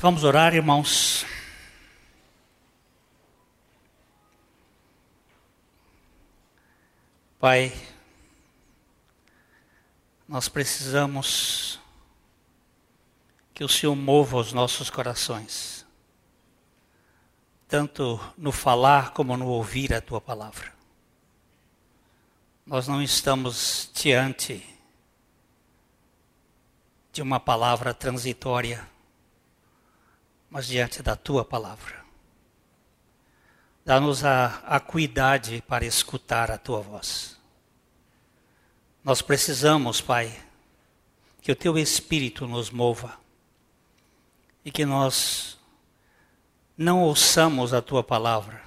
Vamos orar, irmãos. Pai, nós precisamos que o Senhor mova os nossos corações, tanto no falar como no ouvir a tua palavra. Nós não estamos diante de uma palavra transitória, mas diante da tua palavra. Dá-nos a acuidade para escutar a tua voz. Nós precisamos, Pai, que o teu Espírito nos mova e que nós não ouçamos a tua palavra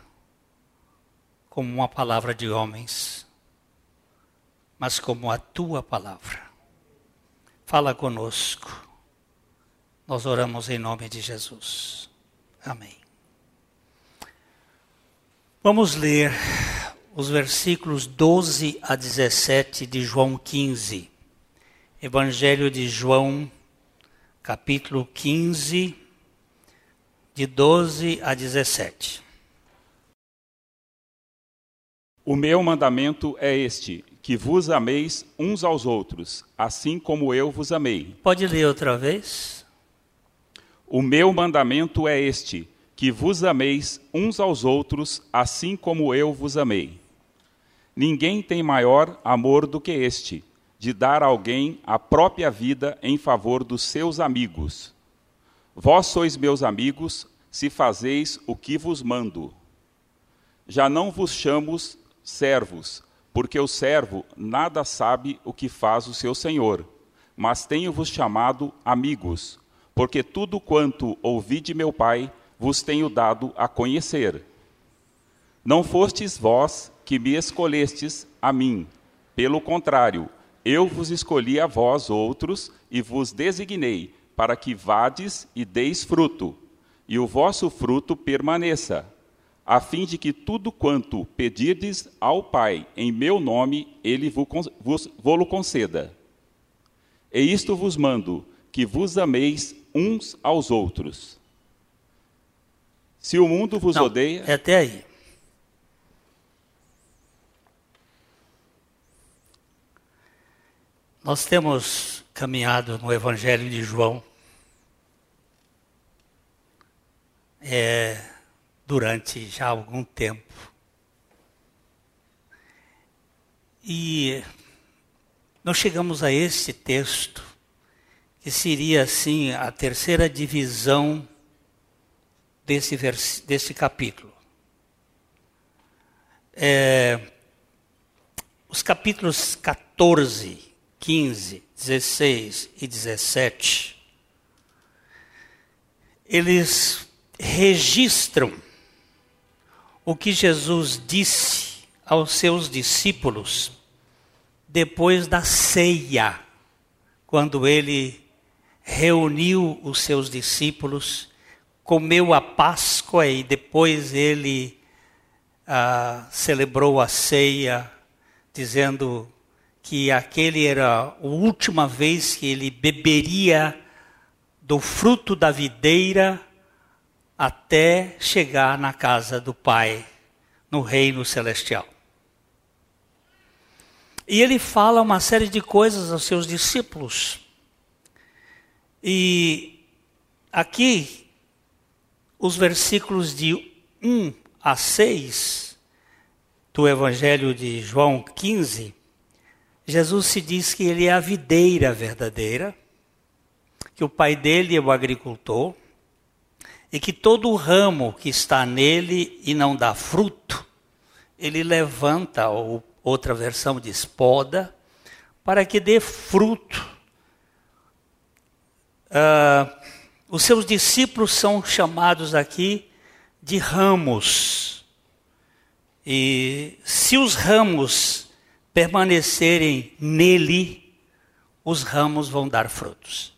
como uma palavra de homens, mas como a tua palavra. Fala conosco. Nós oramos em nome de Jesus. Amém. Vamos ler os versículos 12 a 17 de João 15. Evangelho de João, capítulo 15, de 12 a 17. O meu mandamento é este: que vos ameis uns aos outros, assim como eu vos amei. Pode ler outra vez? O meu mandamento é este: que vos ameis uns aos outros, assim como eu vos amei. Ninguém tem maior amor do que este, de dar a alguém a própria vida em favor dos seus amigos. Vós sois meus amigos, se fazeis o que vos mando. Já não vos chamo servos, porque o servo nada sabe o que faz o seu senhor. Mas tenho-vos chamado amigos, porque tudo quanto ouvi de meu Pai vos tenho dado a conhecer. Não fostes vós que me escolhestes a mim, pelo contrário, eu vos escolhi a vós outros e vos designei para que vades e deis fruto, e o vosso fruto permaneça a fim de que tudo quanto pedirdes ao Pai em meu nome, ele vos, lo conceda. E isto vos mando, que vos ameis uns aos outros. Se o mundo vos Não, odeia. É até aí. Nós temos caminhado no Evangelho de João. É, durante já algum tempo. E nós chegamos a este texto, que seria assim a terceira divisão desse, vers desse capítulo. É, os capítulos 14, 15, 16 e 17, eles registram o que Jesus disse aos seus discípulos depois da ceia, quando ele reuniu os seus discípulos, comeu a Páscoa e depois ele ah, celebrou a ceia, dizendo que aquele era a última vez que ele beberia do fruto da videira até chegar na casa do Pai, no reino celestial. E ele fala uma série de coisas aos seus discípulos. E aqui, os versículos de 1 a 6 do Evangelho de João 15, Jesus se diz que ele é a videira verdadeira, que o pai dele é o agricultor, e que todo ramo que está nele e não dá fruto, ele levanta, ou outra versão diz poda, para que dê fruto. Uh, os seus discípulos são chamados aqui de ramos. E se os ramos permanecerem nele, os ramos vão dar frutos.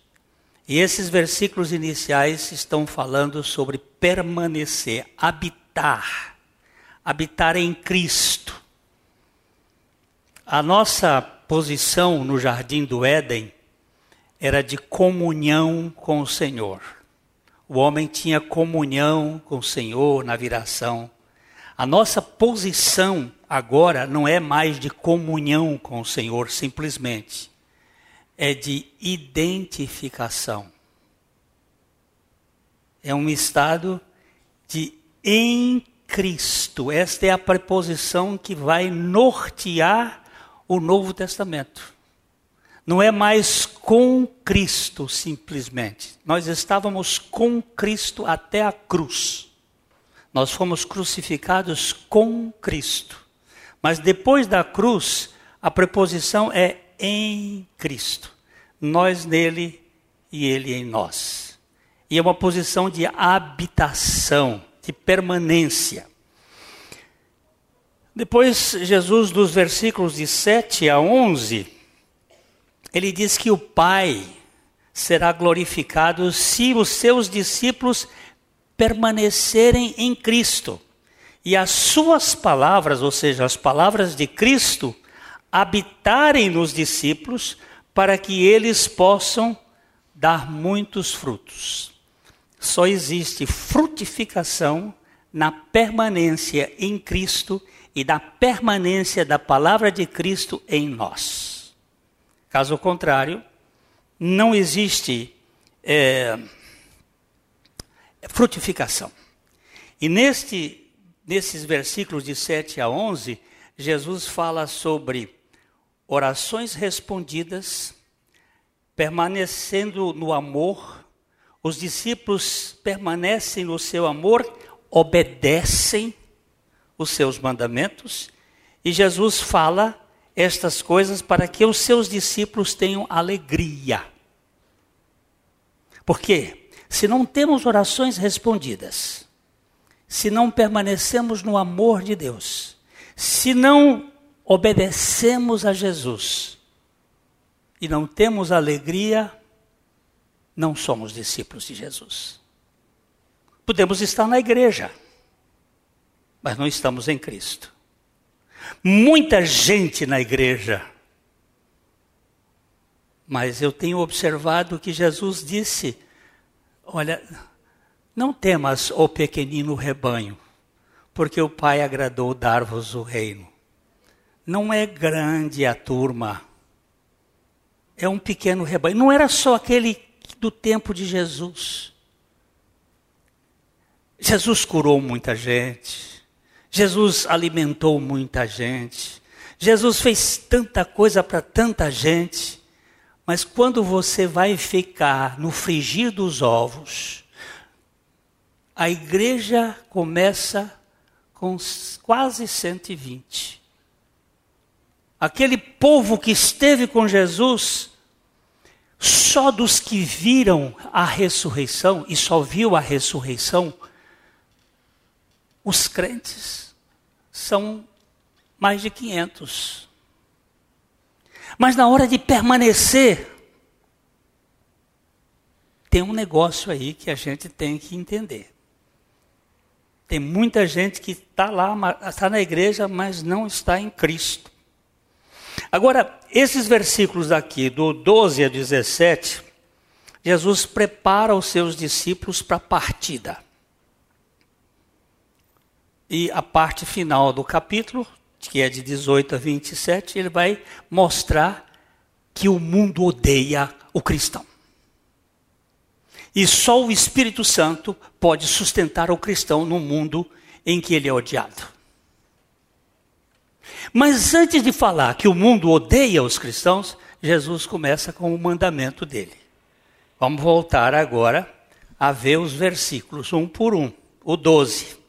E esses versículos iniciais estão falando sobre permanecer, habitar, habitar em Cristo. A nossa posição no jardim do Éden era de comunhão com o Senhor. o homem tinha comunhão com o Senhor na viração. A nossa posição agora não é mais de comunhão com o Senhor simplesmente, é de identificação. É um estado de em Cristo. Esta é a preposição que vai nortear o Novo Testamento. Não é mais com Cristo simplesmente. Nós estávamos com Cristo até a cruz. Nós fomos crucificados com Cristo. Mas depois da cruz, a preposição é em Cristo. Nós nele e ele em nós. E é uma posição de habitação, de permanência. Depois, Jesus, dos versículos de 7 a 11, ele diz que o Pai será glorificado se os seus discípulos permanecerem em Cristo. E as suas palavras, ou seja, as palavras de Cristo, habitarem nos discípulos para que eles possam dar muitos frutos. Só existe frutificação na permanência em Cristo e da permanência da palavra de Cristo em nós. Caso contrário, não existe é, frutificação. E neste, nesses versículos de 7 a 11, Jesus fala sobre orações respondidas, permanecendo no amor, os discípulos permanecem no seu amor, obedecem os seus mandamentos, e Jesus fala estas coisas para que os seus discípulos tenham alegria. Porque se não temos orações respondidas, se não permanecemos no amor de Deus, se não obedecemos a Jesus e não temos alegria, não somos discípulos de Jesus. Podemos estar na igreja, mas não estamos em Cristo muita gente na igreja. Mas eu tenho observado que Jesus disse: Olha, não temas, ó pequenino rebanho, porque o Pai agradou dar-vos o reino. Não é grande a turma, é um pequeno rebanho. Não era só aquele do tempo de Jesus. Jesus curou muita gente. Jesus alimentou muita gente. Jesus fez tanta coisa para tanta gente. Mas quando você vai ficar no frigir dos ovos, a igreja começa com quase 120. Aquele povo que esteve com Jesus, só dos que viram a ressurreição, e só viu a ressurreição, os crentes são mais de 500. Mas na hora de permanecer, tem um negócio aí que a gente tem que entender. Tem muita gente que está lá, está na igreja, mas não está em Cristo. Agora, esses versículos aqui, do 12 a 17, Jesus prepara os seus discípulos para a partida. E a parte final do capítulo, que é de 18 a 27, ele vai mostrar que o mundo odeia o cristão. E só o Espírito Santo pode sustentar o cristão no mundo em que ele é odiado. Mas antes de falar que o mundo odeia os cristãos, Jesus começa com o mandamento dele. Vamos voltar agora a ver os versículos um por um. O 12.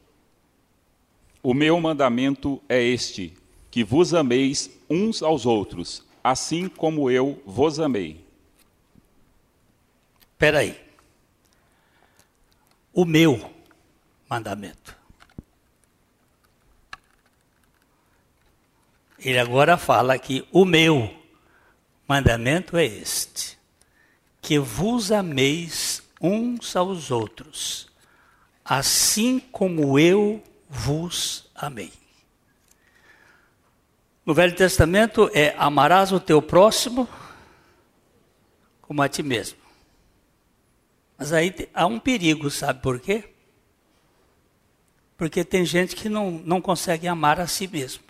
O meu mandamento é este: que vos ameis uns aos outros, assim como eu vos amei. Espera aí. O meu mandamento. Ele agora fala que o meu mandamento é este: que vos ameis uns aos outros, assim como eu vos amei. No Velho Testamento é amarás o teu próximo como a ti mesmo. Mas aí há um perigo, sabe por quê? Porque tem gente que não, não consegue amar a si mesmo.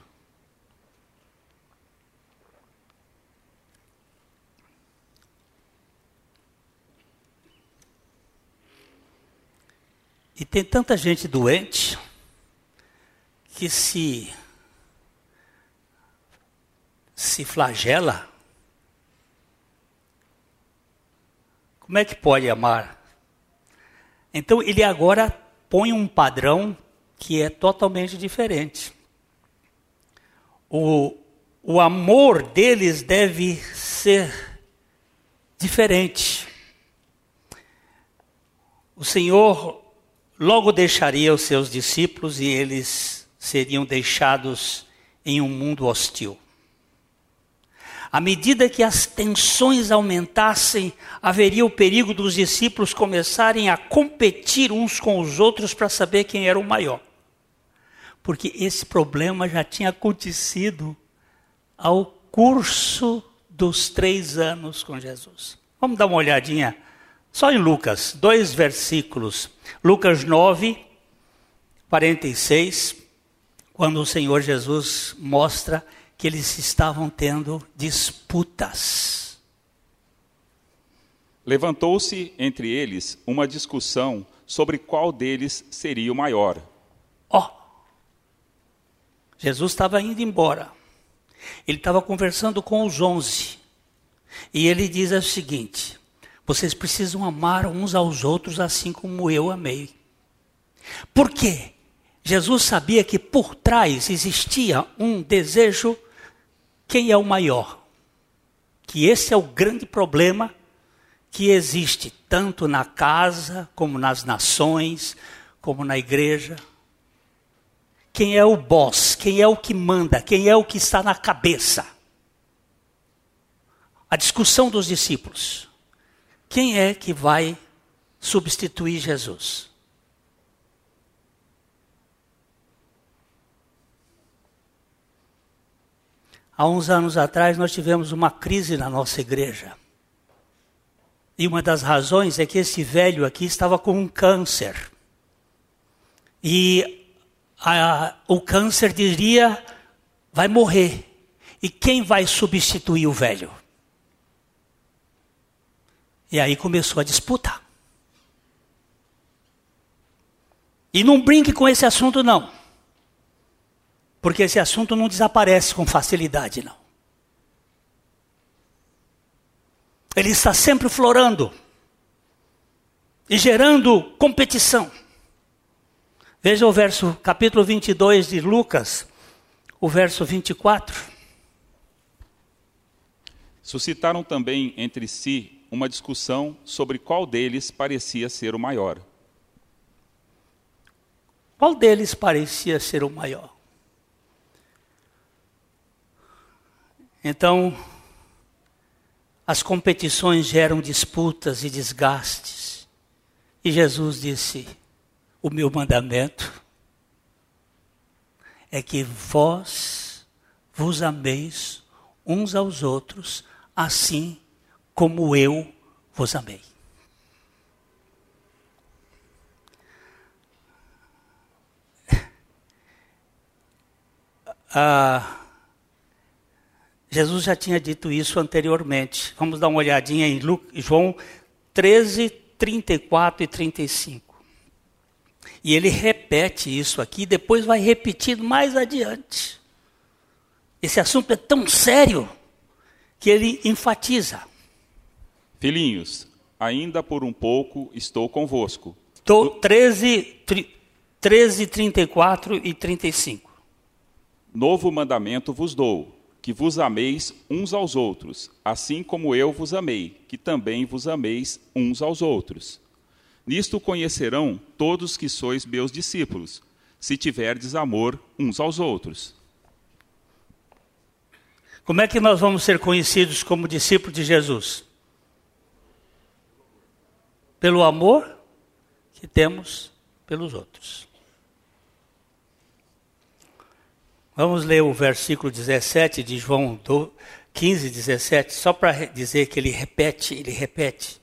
E tem tanta gente doente que se se flagela. Como é que pode amar? Então ele agora põe um padrão que é totalmente diferente. O, o amor deles deve ser diferente. O Senhor logo deixaria os seus discípulos e eles seriam deixados em um mundo hostil. À medida que as tensões aumentassem, haveria o perigo dos discípulos começarem a competir uns com os outros para saber quem era o maior. Porque esse problema já tinha acontecido ao curso dos três anos com Jesus. Vamos dar uma olhadinha só em Lucas, dois versículos. Lucas 9, 46, quando o Senhor Jesus mostra que eles estavam tendo disputas. Levantou-se entre eles uma discussão sobre qual deles seria o maior. Ó, oh, Jesus estava indo embora. Ele estava conversando com os onze. E ele diz o seguinte: vocês precisam amar uns aos outros assim como eu amei. Por quê? Jesus sabia que por trás existia um desejo: quem é o maior? Que esse é o grande problema que existe tanto na casa, como nas nações, como na igreja. Quem é o boss? Quem é o que manda? Quem é o que está na cabeça? A discussão dos discípulos. Quem é que vai substituir Jesus? Há uns anos atrás nós tivemos uma crise na nossa igreja. E uma das razões é que esse velho aqui estava com um câncer. E a, o câncer diria: vai morrer. E quem vai substituir o velho? E aí começou a disputa. E não brinque com esse assunto, não. Porque esse assunto não desaparece com facilidade, não. Ele está sempre florando e gerando competição. Veja o verso, capítulo 22 de Lucas, o verso 24. Suscitaram também entre si uma discussão sobre qual deles parecia ser o maior. Qual deles parecia ser o maior? Então, as competições geram disputas e desgastes. E Jesus disse: O meu mandamento é que vós vos ameis uns aos outros, assim como eu vos amei. Ah, Jesus já tinha dito isso anteriormente. Vamos dar uma olhadinha em João 13, 34 e 35. E ele repete isso aqui, depois vai repetir mais adiante. Esse assunto é tão sério que ele enfatiza. Filhinhos, ainda por um pouco estou convosco. Estou 13, 13, 34 e 35. Novo mandamento vos dou, que vos ameis uns aos outros, assim como eu vos amei, que também vos ameis uns aos outros. Nisto conhecerão todos que sois meus discípulos, se tiverdes amor uns aos outros. Como é que nós vamos ser conhecidos como discípulos de Jesus? pelo amor que temos pelos outros. Vamos ler o versículo 17 de João 15, 17, só para dizer que ele repete, ele repete.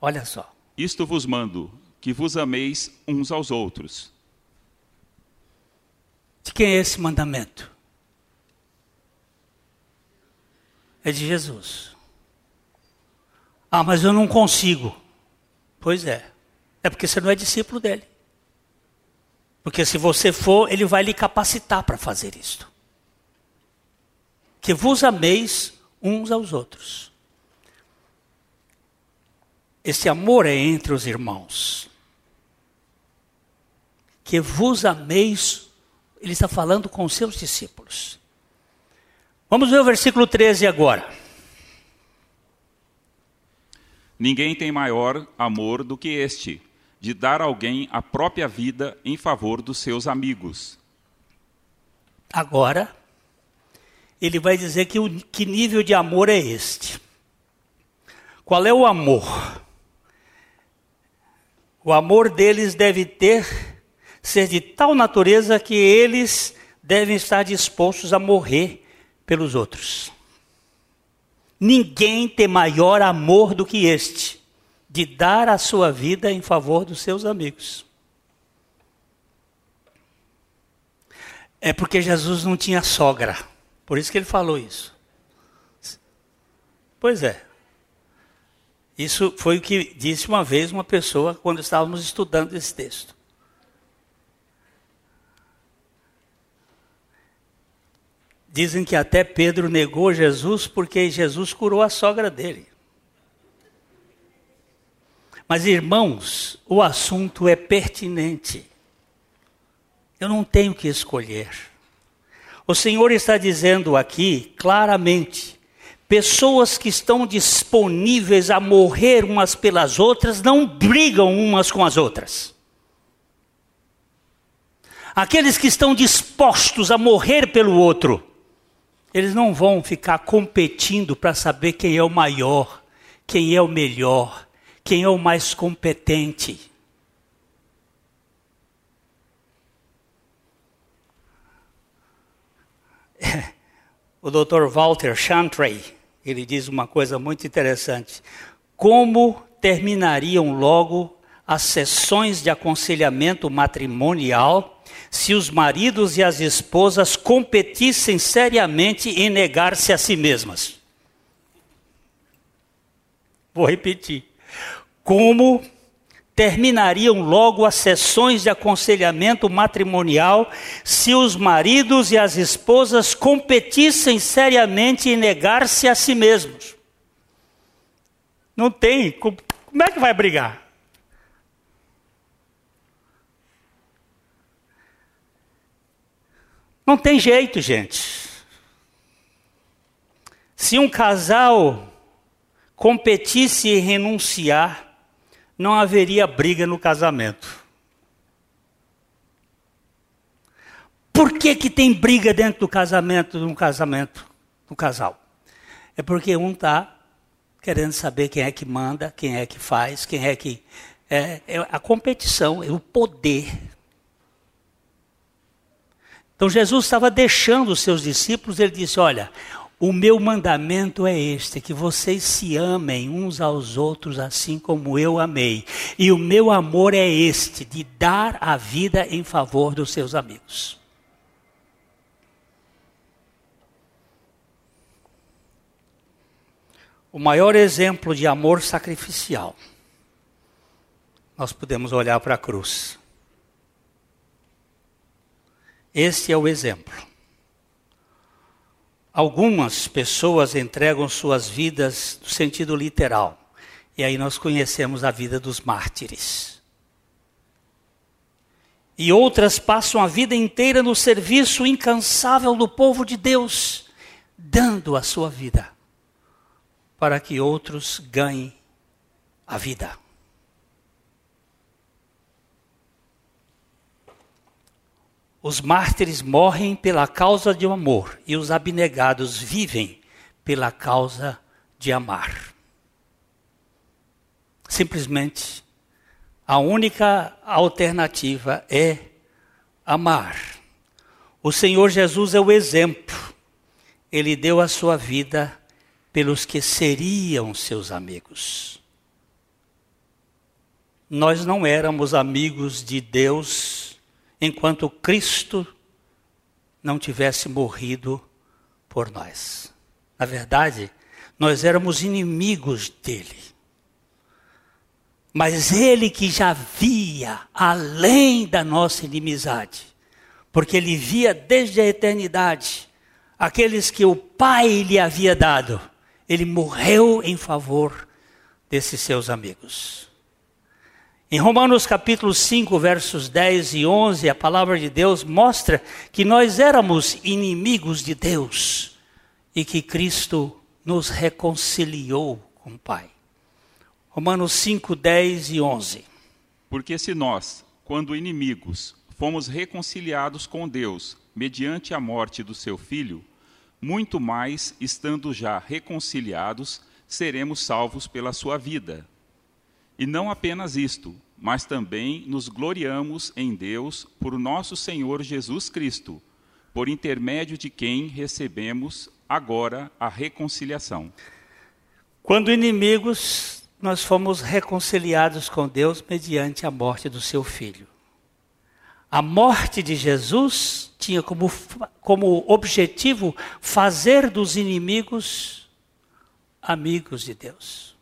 Olha só, Isto vos mando, que vos ameis uns aos outros. De quem é esse mandamento? É de Jesus. Ah, mas eu não consigo. Pois é. É porque você não é discípulo dele. Porque se você for, ele vai lhe capacitar para fazer isto. Que vos ameis uns aos outros. Esse amor é entre os irmãos. Que vos ameis, ele está falando com os seus discípulos. Vamos ver o versículo 13 agora. Ninguém tem maior amor do que este de dar alguém a própria vida em favor dos seus amigos. Agora, ele vai dizer que, o, que nível de amor é este. Qual é o amor? O amor deles deve ter, ser de tal natureza que eles devem estar dispostos a morrer pelos outros. Ninguém tem maior amor do que este de dar a sua vida em favor dos seus amigos. É porque Jesus não tinha sogra. Por isso que ele falou isso. Pois é. Isso foi o que disse uma vez uma pessoa quando estávamos estudando esse texto. Dizem que até Pedro negou Jesus porque Jesus curou a sogra dele. Mas, irmãos, o assunto é pertinente. Eu não tenho que escolher. O Senhor está dizendo aqui claramente: pessoas que estão disponíveis a morrer umas pelas outras não brigam umas com as outras. Aqueles que estão dispostos a morrer pelo outro, eles não vão ficar competindo para saber quem é o maior, quem é o melhor, quem é o mais competente. O Dr. Walter Chantry, ele diz uma coisa muito interessante. Como terminariam logo as sessões de aconselhamento matrimonial se os maridos e as esposas competissem seriamente em negar-se a si mesmas? Vou repetir como terminariam logo as sessões de aconselhamento matrimonial se os maridos e as esposas competissem seriamente em negar-se a si mesmos. Não tem. Como é que vai brigar? Não tem jeito, gente. Se um casal competisse em renunciar não haveria briga no casamento. Por que, que tem briga dentro do casamento, no casamento, no casal? É porque um está querendo saber quem é que manda, quem é que faz, quem é que. É, é a competição, é o poder. Então Jesus estava deixando os seus discípulos, ele disse: Olha, o meu mandamento é este: que vocês se amem uns aos outros assim como eu amei. E o meu amor é este: de dar a vida em favor dos seus amigos. O maior exemplo de amor sacrificial, nós podemos olhar para a cruz. Este é o exemplo. Algumas pessoas entregam suas vidas no sentido literal. E aí nós conhecemos a vida dos mártires. E outras passam a vida inteira no serviço incansável do povo de Deus, dando a sua vida para que outros ganhem a vida. Os mártires morrem pela causa de um amor e os abnegados vivem pela causa de amar. Simplesmente, a única alternativa é amar. O Senhor Jesus é o exemplo. Ele deu a sua vida pelos que seriam seus amigos. nós não éramos amigos de Deus enquanto Cristo não tivesse morrido por nós. Na verdade, nós éramos inimigos dele. Mas ele que já via além da nossa inimizade, porque ele via desde a eternidade aqueles que o Pai lhe havia dado, ele morreu em favor desses seus amigos. Em Romanos capítulo 5, versos 10 e 11, a palavra de Deus mostra que nós éramos inimigos de Deus e que Cristo nos reconciliou com o Pai. Romanos 5, 10 e 11. Porque se nós, quando inimigos, fomos reconciliados com Deus mediante a morte do seu Filho, muito mais, estando já reconciliados, seremos salvos pela sua vida. E não apenas isto, mas também nos gloriamos em Deus por nosso Senhor Jesus Cristo, por intermédio de quem recebemos agora a reconciliação. Quando inimigos, nós fomos reconciliados com Deus mediante a morte do seu filho. A morte de Jesus tinha como, como objetivo fazer dos inimigos amigos de Deus.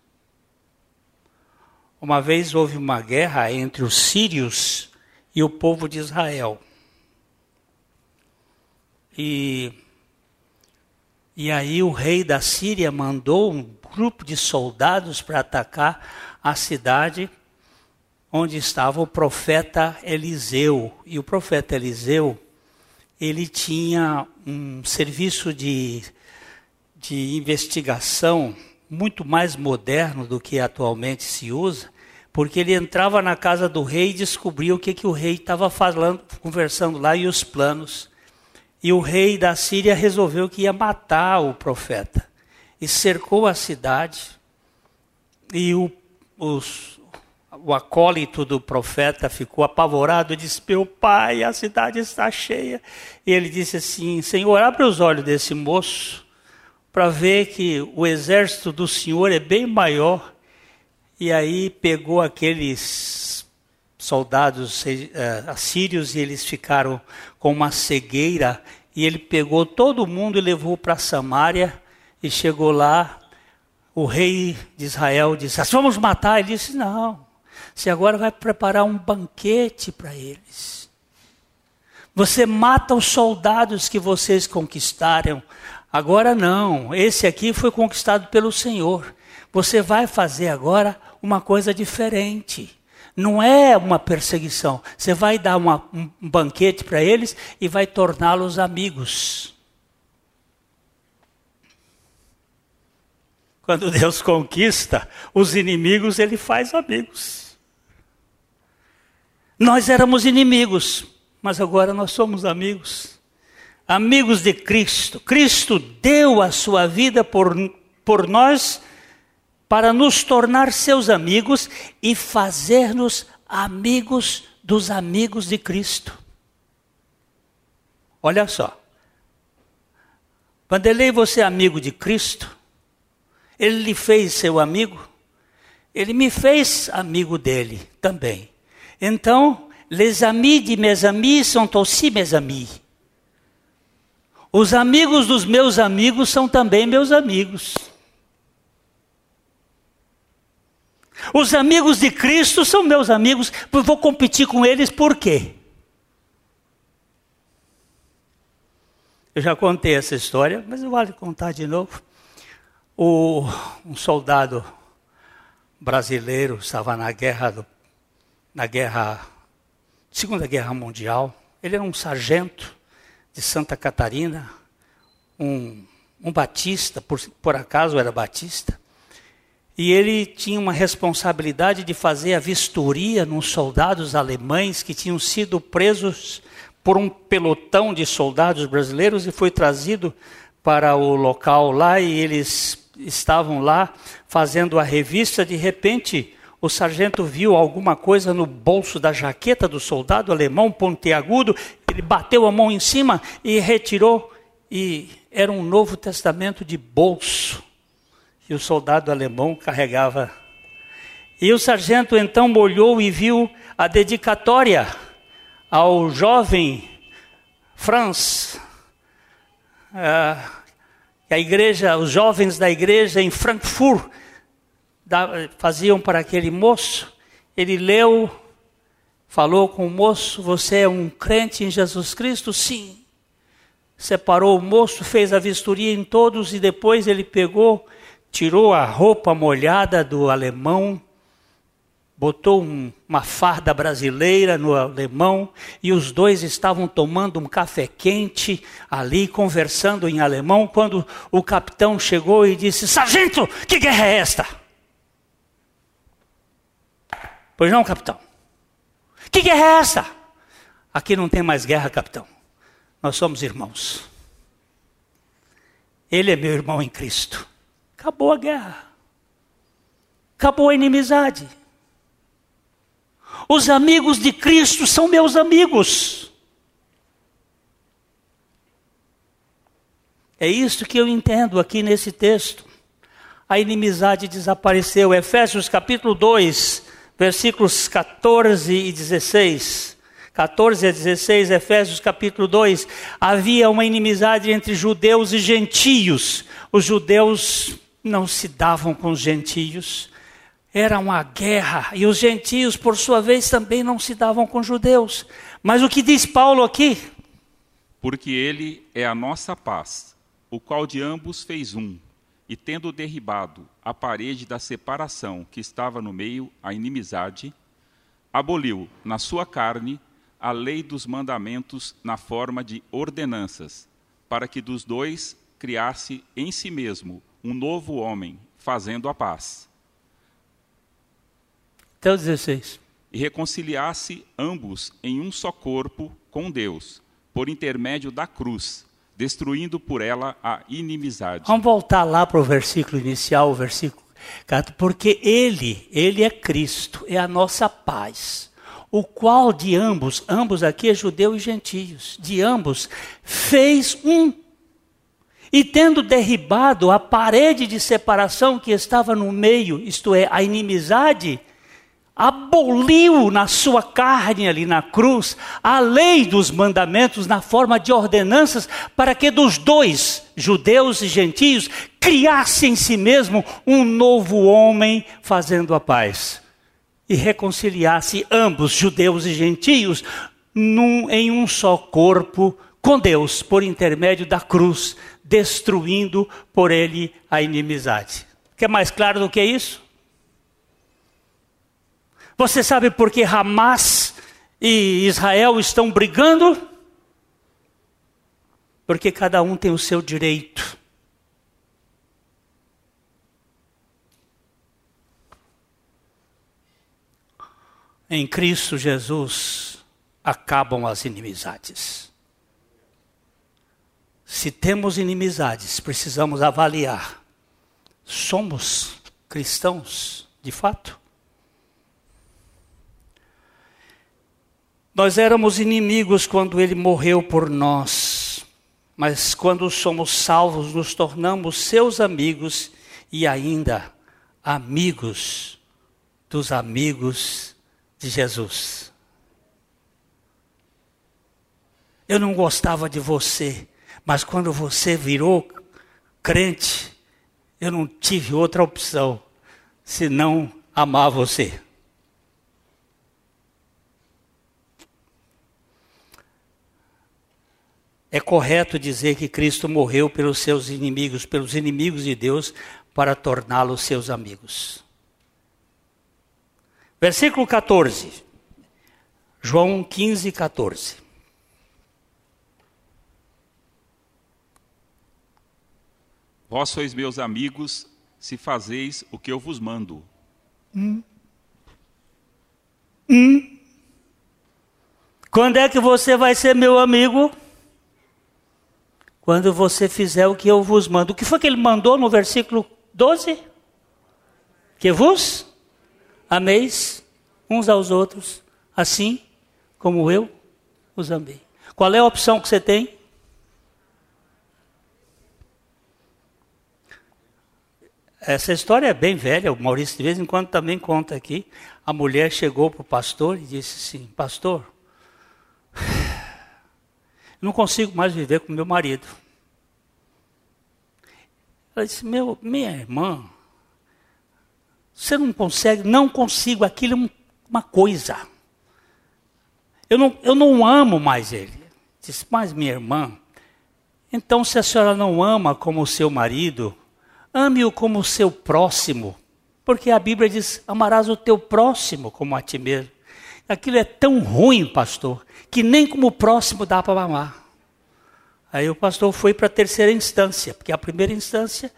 Uma vez houve uma guerra entre os sírios e o povo de Israel. E, e aí o rei da Síria mandou um grupo de soldados para atacar a cidade onde estava o profeta Eliseu. E o profeta Eliseu, ele tinha um serviço de, de investigação muito mais moderno do que atualmente se usa, porque ele entrava na casa do rei e descobria o que, que o rei estava falando, conversando lá e os planos. E o rei da Síria resolveu que ia matar o profeta. E cercou a cidade. E o, os, o acólito do profeta ficou apavorado e disse: Meu pai, a cidade está cheia. E ele disse assim: Senhor, abre os olhos desse moço para ver que o exército do Senhor é bem maior. E aí pegou aqueles soldados uh, assírios e eles ficaram com uma cegueira. E ele pegou todo mundo e levou para Samaria. E chegou lá, o rei de Israel disse: vamos matar. Ele disse: Não, você agora vai preparar um banquete para eles. Você mata os soldados que vocês conquistaram Agora não, esse aqui foi conquistado pelo Senhor. Você vai fazer agora uma coisa diferente. Não é uma perseguição. Você vai dar uma, um banquete para eles e vai torná-los amigos. Quando Deus conquista os inimigos, ele faz amigos. Nós éramos inimigos, mas agora nós somos amigos amigos de Cristo. Cristo deu a sua vida por, por nós para nos tornar seus amigos e fazer-nos amigos dos amigos de Cristo. Olha só. Vanderlei, você é amigo de Cristo? Ele lhe fez seu amigo? Ele me fez amigo dele também. Então, les amis de mes amis sont aussi mes amis. Os amigos dos meus amigos são também meus amigos. Os amigos de Cristo são meus amigos, vou competir com eles por quê? Eu já contei essa história, mas vale contar de novo. O, um soldado brasileiro estava na guerra, do, na guerra, Segunda Guerra Mundial. Ele era um sargento de Santa Catarina, um, um batista, por, por acaso era batista, e ele tinha uma responsabilidade de fazer a vistoria nos soldados alemães que tinham sido presos por um pelotão de soldados brasileiros e foi trazido para o local lá e eles estavam lá fazendo a revista. De repente, o sargento viu alguma coisa no bolso da jaqueta do soldado alemão pontiagudo, ele bateu a mão em cima e retirou, e era um Novo Testamento de bolso. E o soldado alemão carregava. E o sargento então olhou e viu a dedicatória ao jovem Franz, uh, a igreja, os jovens da igreja em Frankfurt faziam para aquele moço. Ele leu, falou com o moço: Você é um crente em Jesus Cristo? Sim. Separou o moço, fez a vistoria em todos e depois ele pegou, tirou a roupa molhada do alemão botou um, uma farda brasileira no alemão e os dois estavam tomando um café quente ali, conversando em alemão, quando o capitão chegou e disse: Sargento, que guerra é esta? Pois não, capitão. Que guerra é esta? Aqui não tem mais guerra, capitão. Nós somos irmãos. Ele é meu irmão em Cristo. Acabou a guerra. Acabou a inimizade. Os amigos de Cristo são meus amigos. É isso que eu entendo aqui nesse texto. A inimizade desapareceu. Efésios capítulo 2, versículos 14 e 16. 14 a 16, Efésios capítulo 2. Havia uma inimizade entre judeus e gentios. Os judeus não se davam com os gentios era uma guerra, e os gentios, por sua vez, também não se davam com judeus. Mas o que diz Paulo aqui? Porque ele é a nossa paz, o qual de ambos fez um, e tendo derribado a parede da separação que estava no meio, a inimizade, aboliu na sua carne a lei dos mandamentos na forma de ordenanças, para que dos dois criasse em si mesmo um novo homem, fazendo a paz até o 16. E reconciliasse ambos em um só corpo com Deus, por intermédio da cruz, destruindo por ela a inimizade. Vamos voltar lá para o versículo inicial, o versículo 4, porque ele, ele é Cristo, é a nossa paz o qual de ambos, ambos aqui é judeu e gentios, de ambos fez um. E tendo derribado a parede de separação que estava no meio, isto é, a inimizade, aboliu na sua carne ali na cruz a lei dos mandamentos na forma de ordenanças para que dos dois, judeus e gentios, criasse em si mesmo um novo homem fazendo a paz e reconciliasse ambos, judeus e gentios, num, em um só corpo com Deus por intermédio da cruz, destruindo por ele a inimizade. Quer mais claro do que isso? Você sabe por que Hamas e Israel estão brigando? Porque cada um tem o seu direito. Em Cristo Jesus acabam as inimizades. Se temos inimizades, precisamos avaliar. Somos cristãos, de fato? Nós éramos inimigos quando ele morreu por nós, mas quando somos salvos, nos tornamos seus amigos e ainda amigos dos amigos de Jesus. Eu não gostava de você, mas quando você virou crente, eu não tive outra opção senão amar você. É correto dizer que Cristo morreu pelos seus inimigos, pelos inimigos de Deus, para torná-los seus amigos. Versículo 14. João 15, 14. Vós sois meus amigos, se fazeis o que eu vos mando. Hum. Hum. Quando é que você vai ser meu amigo? Quando você fizer o que eu vos mando. O que foi que ele mandou no versículo 12? Que vos ameis uns aos outros, assim como eu os amei. Qual é a opção que você tem? Essa história é bem velha, o Maurício de vez em quando também conta aqui. A mulher chegou para o pastor e disse assim: Pastor, não consigo mais viver com meu marido. Ela disse: meu, Minha irmã, você não consegue, não consigo, aquilo é uma coisa. Eu não, eu não amo mais ele. Disse, mas minha irmã, então se a senhora não ama como o seu marido, ame-o como o seu próximo. Porque a Bíblia diz: amarás o teu próximo como a ti mesmo. Aquilo é tão ruim, pastor, que nem como próximo dá para amar. Aí o pastor foi para a terceira instância, porque a primeira instância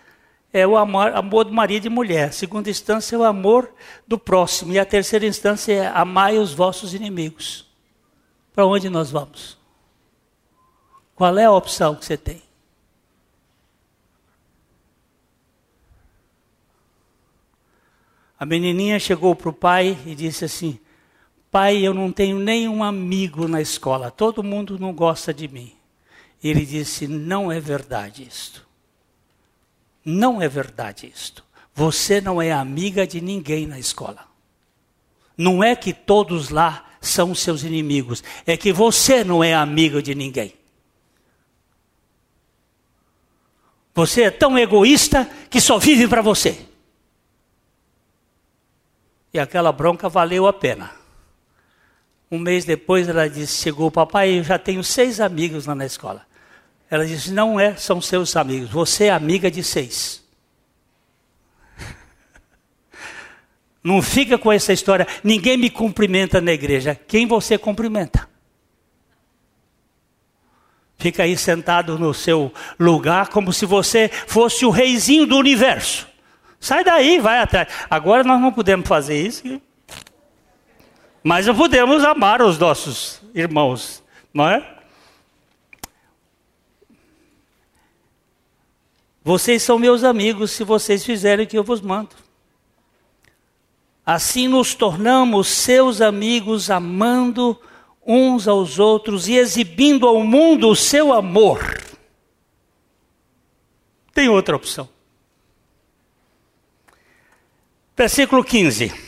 é o amor, amor do marido e mulher. A segunda instância é o amor do próximo. E a terceira instância é amai os vossos inimigos. Para onde nós vamos? Qual é a opção que você tem? A menininha chegou para o pai e disse assim: Pai, eu não tenho nenhum amigo na escola, todo mundo não gosta de mim. Ele disse: Não é verdade isto. Não é verdade isto. Você não é amiga de ninguém na escola. Não é que todos lá são seus inimigos, é que você não é amigo de ninguém. Você é tão egoísta que só vive para você. E aquela bronca valeu a pena. Um mês depois ela disse, chegou, papai, eu já tenho seis amigos lá na escola. Ela disse: Não é, são seus amigos. Você é amiga de seis. Não fica com essa história. Ninguém me cumprimenta na igreja. Quem você cumprimenta? Fica aí sentado no seu lugar como se você fosse o reizinho do universo. Sai daí, vai atrás. Agora nós não podemos fazer isso. Mas podemos amar os nossos irmãos, não é? Vocês são meus amigos se vocês fizerem o que eu vos mando. Assim nos tornamos seus amigos, amando uns aos outros e exibindo ao mundo o seu amor. Tem outra opção. Versículo 15.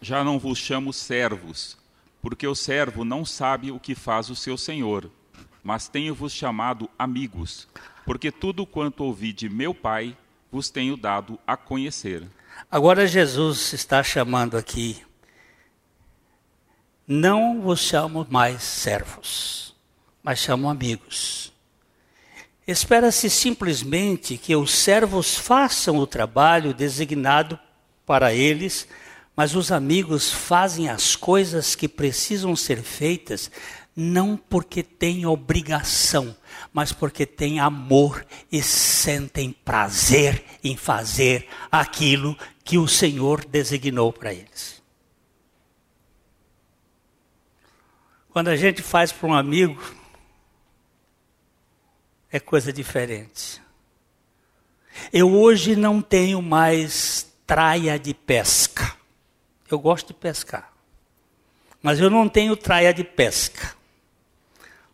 Já não vos chamo servos, porque o servo não sabe o que faz o seu senhor mas tenho-vos chamado amigos, porque tudo quanto ouvi de meu Pai vos tenho dado a conhecer. Agora Jesus está chamando aqui, não vos chamo mais servos, mas chamo amigos. Espera-se simplesmente que os servos façam o trabalho designado para eles, mas os amigos fazem as coisas que precisam ser feitas não porque têm obrigação, mas porque têm amor e sentem prazer em fazer aquilo que o Senhor designou para eles. Quando a gente faz para um amigo, é coisa diferente. Eu hoje não tenho mais traia de pesca. Eu gosto de pescar. Mas eu não tenho traia de pesca.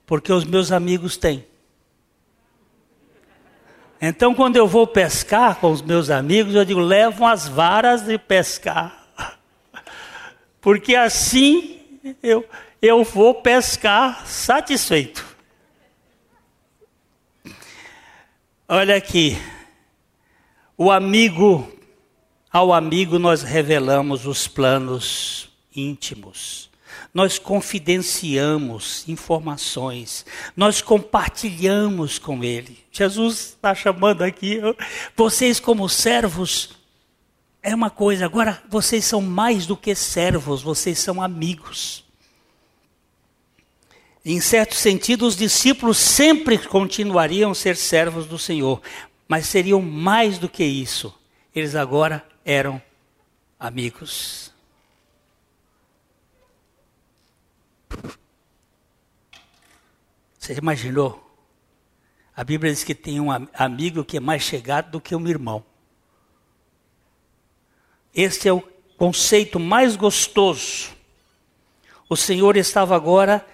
Porque os meus amigos têm. Então, quando eu vou pescar com os meus amigos, eu digo: levam as varas de pescar. Porque assim eu, eu vou pescar satisfeito. Olha aqui. O amigo, ao amigo nós revelamos os planos íntimos nós confidenciamos informações, nós compartilhamos com Ele. Jesus está chamando aqui, vocês como servos, é uma coisa, agora vocês são mais do que servos, vocês são amigos. Em certo sentido, os discípulos sempre continuariam a ser servos do Senhor, mas seriam mais do que isso. Eles agora eram amigos. Você imaginou? A Bíblia diz que tem um amigo que é mais chegado do que um irmão. Este é o conceito mais gostoso. O Senhor estava agora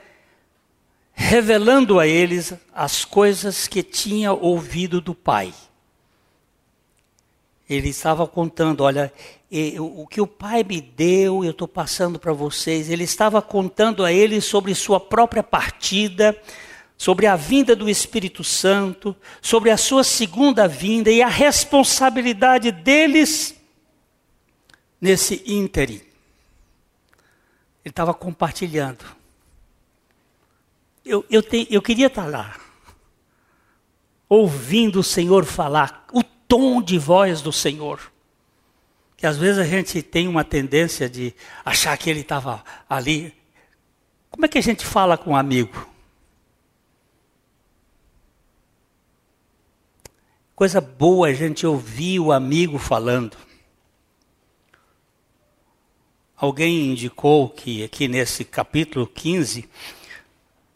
revelando a eles as coisas que tinha ouvido do Pai. Ele estava contando, olha, o que o Pai me deu, eu estou passando para vocês. Ele estava contando a eles sobre sua própria partida, sobre a vinda do Espírito Santo, sobre a sua segunda vinda e a responsabilidade deles nesse ínterim. Ele estava compartilhando. Eu, eu, te, eu queria estar lá, ouvindo o Senhor falar, o tom de voz do Senhor. Que às vezes a gente tem uma tendência de achar que ele estava ali. Como é que a gente fala com um amigo? Coisa boa a gente ouvir o amigo falando. Alguém indicou que aqui nesse capítulo 15,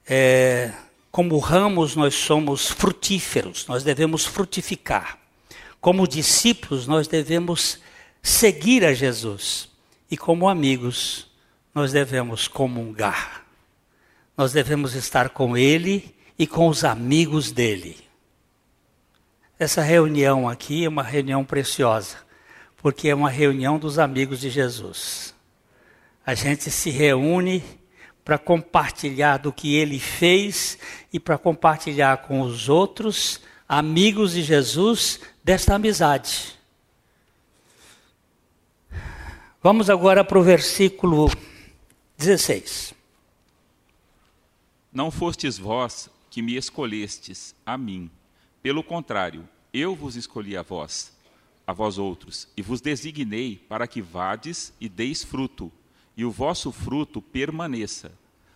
é, como ramos nós somos frutíferos, nós devemos frutificar. Como discípulos nós devemos seguir a Jesus. E como amigos nós devemos comungar. Nós devemos estar com Ele e com os amigos dele. Essa reunião aqui é uma reunião preciosa, porque é uma reunião dos amigos de Jesus a gente se reúne para compartilhar do que ele fez e para compartilhar com os outros amigos de Jesus desta amizade. Vamos agora para o versículo 16. Não fostes vós que me escolhestes a mim. Pelo contrário, eu vos escolhi a vós, a vós outros, e vos designei para que vades e deis fruto e o vosso fruto permaneça,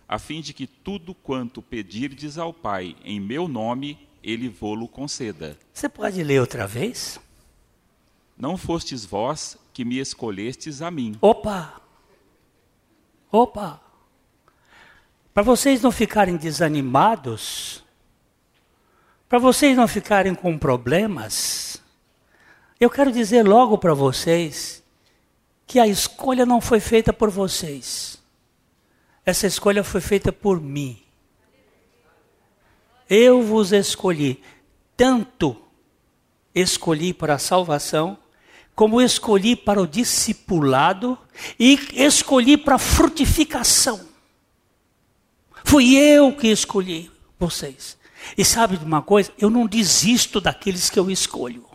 a fim de que tudo quanto pedirdes ao Pai em meu nome, ele vô-lo conceda. Você pode ler outra vez? Não fostes vós que me escolhestes a mim. Opa! Opa! Para vocês não ficarem desanimados, para vocês não ficarem com problemas, eu quero dizer logo para vocês que a escolha não foi feita por vocês. Essa escolha foi feita por mim. Eu vos escolhi, tanto escolhi para a salvação, como escolhi para o discipulado e escolhi para a frutificação. Fui eu que escolhi vocês. E sabe de uma coisa? Eu não desisto daqueles que eu escolho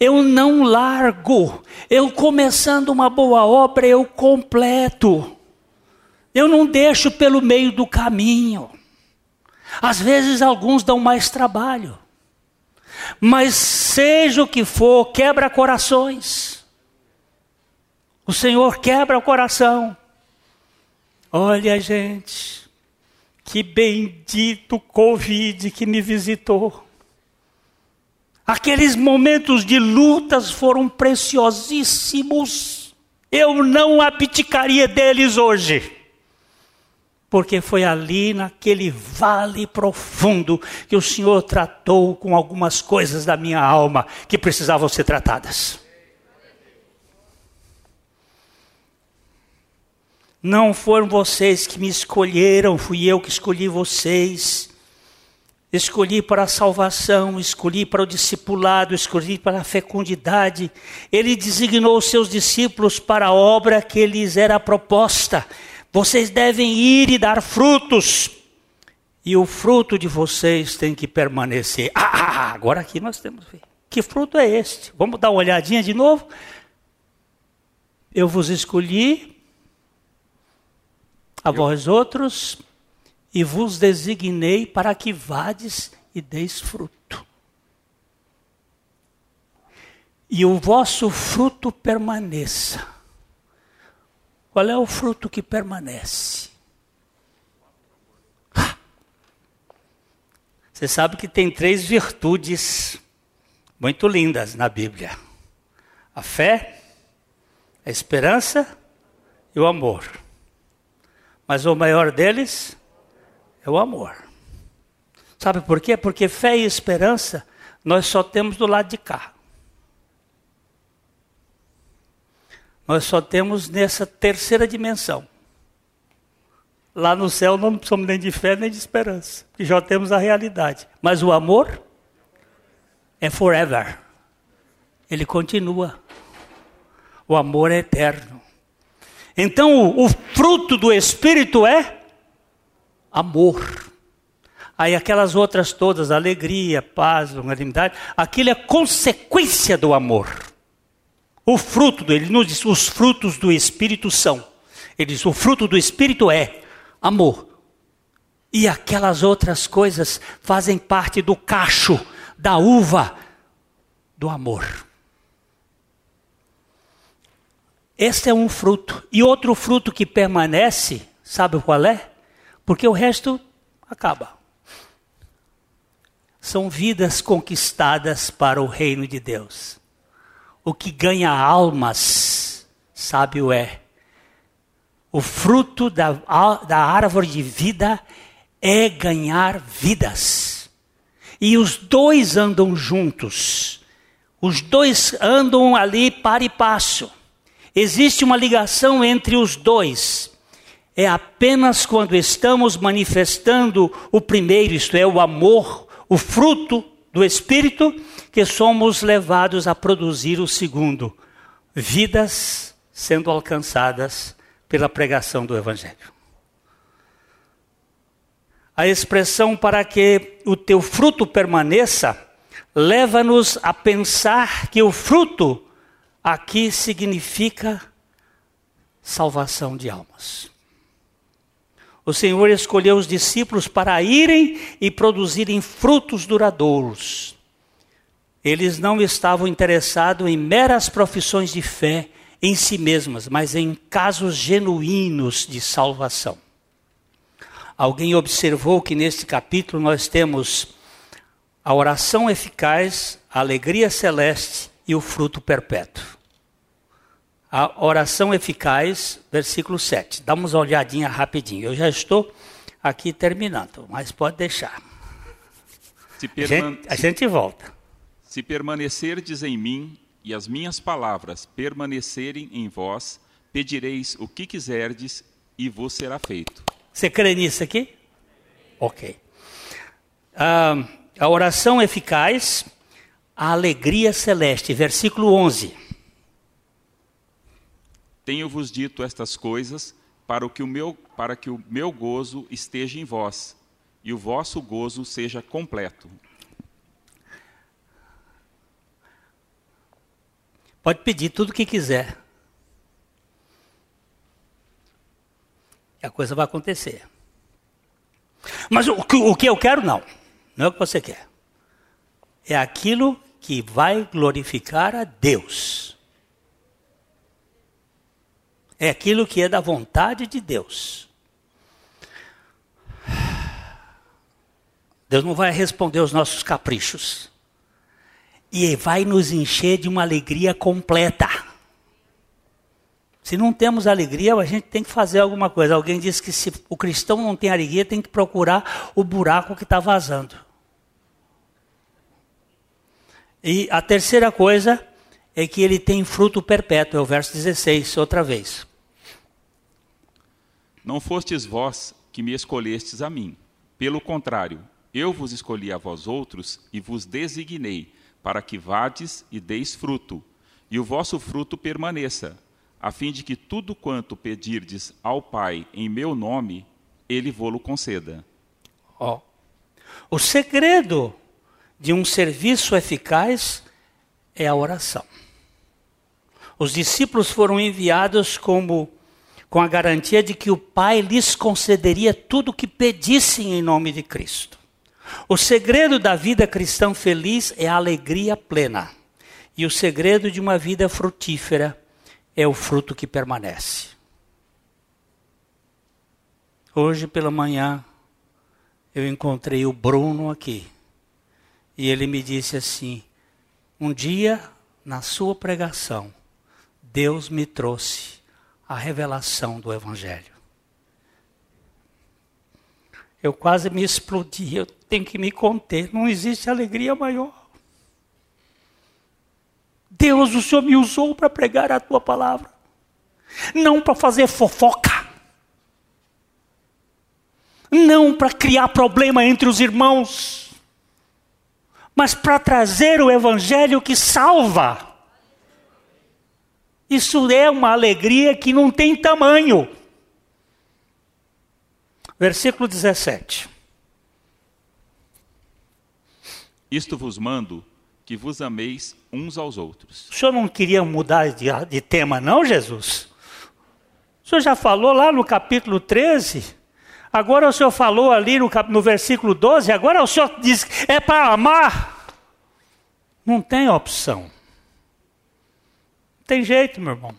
eu não largo. Eu começando uma boa obra, eu completo. Eu não deixo pelo meio do caminho. Às vezes alguns dão mais trabalho. Mas seja o que for, quebra corações. O Senhor quebra o coração. Olha, gente, que bendito Covid que me visitou. Aqueles momentos de lutas foram preciosíssimos. Eu não abdicaria deles hoje. Porque foi ali, naquele vale profundo, que o Senhor tratou com algumas coisas da minha alma que precisavam ser tratadas. Não foram vocês que me escolheram, fui eu que escolhi vocês. Escolhi para a salvação, escolhi para o discipulado, escolhi para a fecundidade. Ele designou os seus discípulos para a obra que lhes era proposta. Vocês devem ir e dar frutos. E o fruto de vocês tem que permanecer. Ah, ah, ah agora aqui nós temos. Que fruto é este? Vamos dar uma olhadinha de novo? Eu vos escolhi, a vós outros, e vos designei para que vades e deis fruto. E o vosso fruto permaneça. Qual é o fruto que permanece? Você sabe que tem três virtudes muito lindas na Bíblia: a fé, a esperança e o amor. Mas o maior deles é o amor. Sabe por quê? Porque fé e esperança nós só temos do lado de cá. Nós só temos nessa terceira dimensão. Lá no céu não precisamos nem de fé nem de esperança, porque já temos a realidade. Mas o amor é forever. ele continua. O amor é eterno. Então, o, o fruto do Espírito é amor. Aí aquelas outras todas, alegria, paz, longanimidade, aquilo é consequência do amor. O fruto, ele nos diz, os frutos do Espírito são. Ele diz, o fruto do Espírito é amor. E aquelas outras coisas fazem parte do cacho, da uva do amor. Este é um fruto. E outro fruto que permanece, sabe qual é? Porque o resto acaba. São vidas conquistadas para o reino de Deus. O que ganha almas, sábio é. O fruto da, da árvore de vida é ganhar vidas. E os dois andam juntos. Os dois andam ali para e passo. Existe uma ligação entre os dois. É apenas quando estamos manifestando o primeiro, isto é, o amor, o fruto do Espírito, que somos levados a produzir o segundo, vidas sendo alcançadas pela pregação do Evangelho. A expressão para que o teu fruto permaneça leva-nos a pensar que o fruto aqui significa salvação de almas. O Senhor escolheu os discípulos para irem e produzirem frutos duradouros. Eles não estavam interessados em meras profissões de fé em si mesmas, mas em casos genuínos de salvação. Alguém observou que neste capítulo nós temos a oração eficaz, a alegria celeste e o fruto perpétuo. A oração eficaz, versículo 7. Dá uma olhadinha rapidinho. Eu já estou aqui terminando, mas pode deixar. A gente, a gente volta. Se permanecerdes em mim e as minhas palavras permanecerem em vós, pedireis o que quiserdes e vos será feito. Você crê nisso aqui? Ok. Ah, a oração eficaz a alegria celeste. Versículo 11. Tenho-vos dito estas coisas para, que o meu, para que o meu gozo esteja em vós e o vosso gozo seja completo. Pode pedir tudo o que quiser. A coisa vai acontecer. Mas o, o que eu quero, não. Não é o que você quer. É aquilo que vai glorificar a Deus. É aquilo que é da vontade de Deus. Deus não vai responder aos nossos caprichos. E vai nos encher de uma alegria completa. Se não temos alegria, a gente tem que fazer alguma coisa. Alguém disse que se o cristão não tem alegria, tem que procurar o buraco que está vazando. E a terceira coisa é que ele tem fruto perpétuo, é o verso 16, outra vez. Não fostes vós que me escolhestes a mim. Pelo contrário, eu vos escolhi a vós outros e vos designei, para que vades e deis fruto, e o vosso fruto permaneça, a fim de que tudo quanto pedirdes ao Pai em meu nome, ele vô-lo conceda. Oh. O segredo de um serviço eficaz é a oração. Os discípulos foram enviados como com a garantia de que o Pai lhes concederia tudo o que pedissem em nome de Cristo. O segredo da vida cristã feliz é a alegria plena. E o segredo de uma vida frutífera é o fruto que permanece. Hoje pela manhã eu encontrei o Bruno aqui. E ele me disse assim: Um dia, na sua pregação, Deus me trouxe a revelação do Evangelho. Eu quase me explodi, eu tenho que me conter, não existe alegria maior. Deus, o Senhor me usou para pregar a tua palavra, não para fazer fofoca, não para criar problema entre os irmãos mas para trazer o evangelho que salva, Isso é uma alegria que não tem tamanho. Versículo 17. Isto vos mando, que vos ameis uns aos outros. O senhor não queria mudar de, de tema, não, Jesus? O senhor já falou lá no capítulo 13. Agora o senhor falou ali no, no versículo 12. Agora o senhor diz é para amar. Não tem opção. Tem jeito, meu irmão.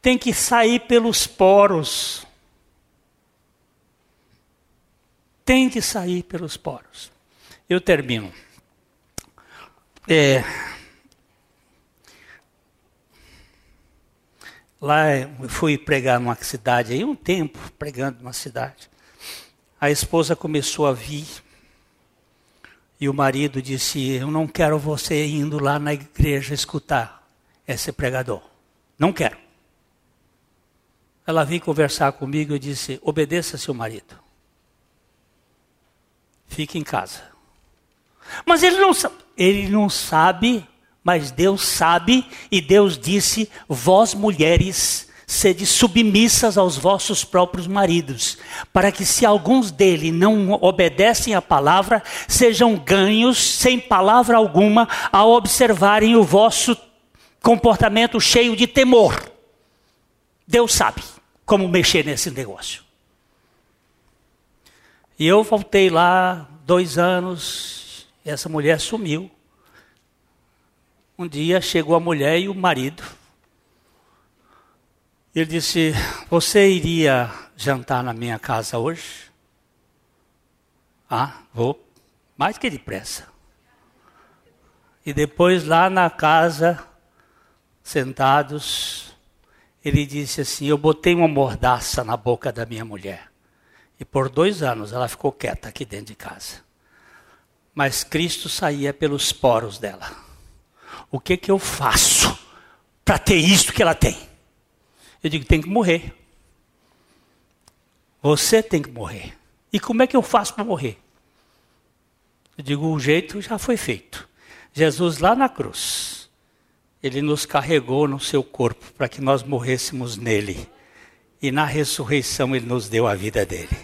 Tem que sair pelos poros. Tem que sair pelos poros. Eu termino. É, lá eu fui pregar numa cidade aí um tempo pregando numa cidade. A esposa começou a vir e o marido disse: Eu não quero você indo lá na igreja escutar esse pregador. Não quero. Ela veio conversar comigo e disse: Obedeça seu marido. Fique em casa. Mas ele não sabe. Ele não sabe, mas Deus sabe, e Deus disse: Vós mulheres, sede submissas aos vossos próprios maridos, para que se alguns dele não obedecem à palavra, sejam ganhos sem palavra alguma ao observarem o vosso comportamento cheio de temor. Deus sabe como mexer nesse negócio. E eu voltei lá dois anos, essa mulher sumiu. Um dia chegou a mulher e o marido. Ele disse: Você iria jantar na minha casa hoje? Ah, vou. Mais que depressa. E depois, lá na casa, sentados, ele disse assim: Eu botei uma mordaça na boca da minha mulher. E por dois anos ela ficou quieta aqui dentro de casa mas Cristo saía pelos poros dela. O que que eu faço para ter isso que ela tem? Eu digo, tem que morrer. Você tem que morrer. E como é que eu faço para morrer? Eu digo, o jeito já foi feito. Jesus lá na cruz, ele nos carregou no seu corpo para que nós morrêssemos nele. E na ressurreição ele nos deu a vida dele.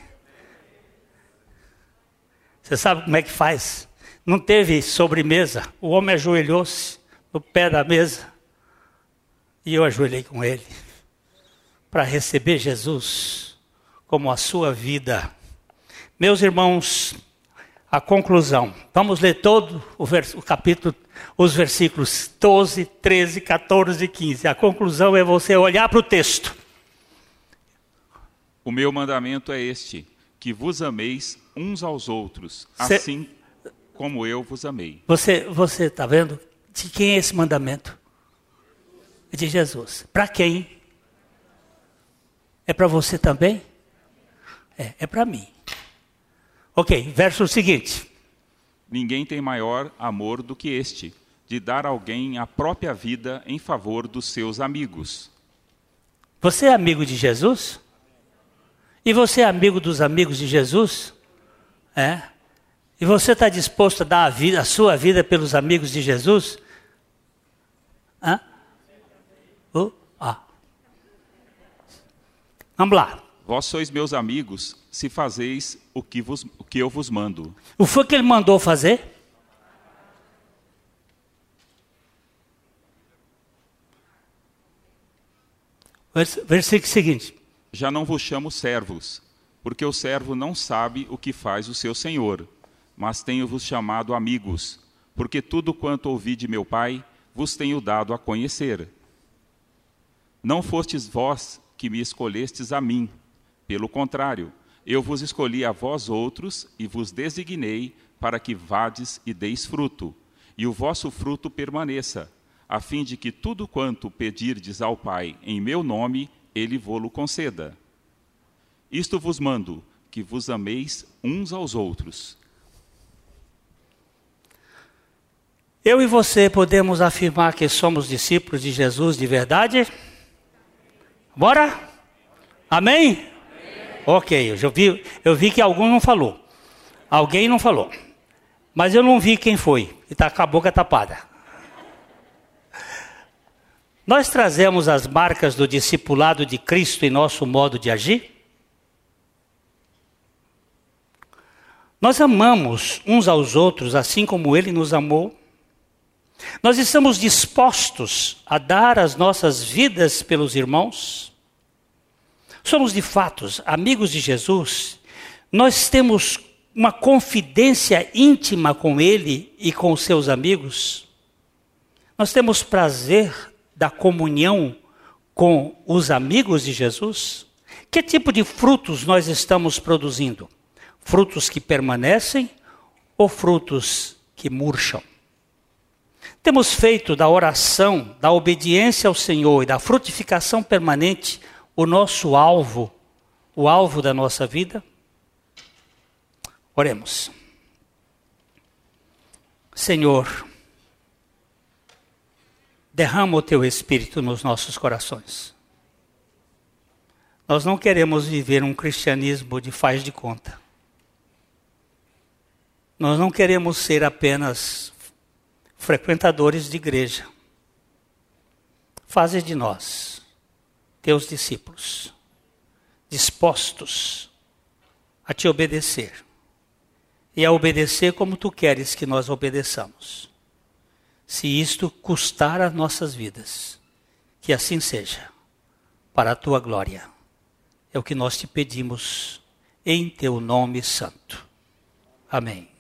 Você sabe como é que faz? Não teve sobremesa. O homem ajoelhou-se no pé da mesa. E eu ajoelhei com ele. Para receber Jesus como a sua vida. Meus irmãos, a conclusão. Vamos ler todo o, vers o capítulo, os versículos 12, 13, 14 e 15. A conclusão é você olhar para o texto. O meu mandamento é este que vos ameis uns aos outros, Cê, assim como eu vos amei. Você você está vendo? De quem é esse mandamento? É de Jesus. Para quem? É para você também? É, é para mim. Ok, verso seguinte. Ninguém tem maior amor do que este, de dar a alguém a própria vida em favor dos seus amigos. Você é amigo de Jesus? E você é amigo dos amigos de Jesus? É? E você está disposto a dar a, vida, a sua vida pelos amigos de Jesus? Hã? Uh. Vamos lá. Vós sois meus amigos se fazeis o que, vos, o que eu vos mando. O que foi que ele mandou fazer? Versículo seguinte. Já não vos chamo servos, porque o servo não sabe o que faz o seu senhor, mas tenho-vos chamado amigos, porque tudo quanto ouvi de meu Pai vos tenho dado a conhecer. Não fostes vós que me escolhestes a mim, pelo contrário, eu vos escolhi a vós outros e vos designei para que vades e deis fruto, e o vosso fruto permaneça, a fim de que tudo quanto pedirdes ao Pai em meu nome, ele vô-lo conceda. Isto vos mando, que vos ameis uns aos outros. Eu e você podemos afirmar que somos discípulos de Jesus de verdade? Bora? Amém? Ok, eu vi, eu vi que algum não falou. Alguém não falou. Mas eu não vi quem foi. E está com a boca tapada. Nós trazemos as marcas do discipulado de Cristo em nosso modo de agir? Nós amamos uns aos outros assim como Ele nos amou? Nós estamos dispostos a dar as nossas vidas pelos irmãos? Somos de fato amigos de Jesus? Nós temos uma confidência íntima com Ele e com os seus amigos? Nós temos prazer da comunhão com os amigos de Jesus? Que tipo de frutos nós estamos produzindo? Frutos que permanecem ou frutos que murcham? Temos feito da oração, da obediência ao Senhor e da frutificação permanente o nosso alvo, o alvo da nossa vida? Oremos. Senhor, derrama o teu espírito nos nossos corações. Nós não queremos viver um cristianismo de faz de conta. Nós não queremos ser apenas frequentadores de igreja. Faze de nós, teus discípulos, dispostos a te obedecer e a obedecer como tu queres que nós obedeçamos. Se isto custar as nossas vidas, que assim seja, para a tua glória. É o que nós te pedimos em teu nome santo. Amém.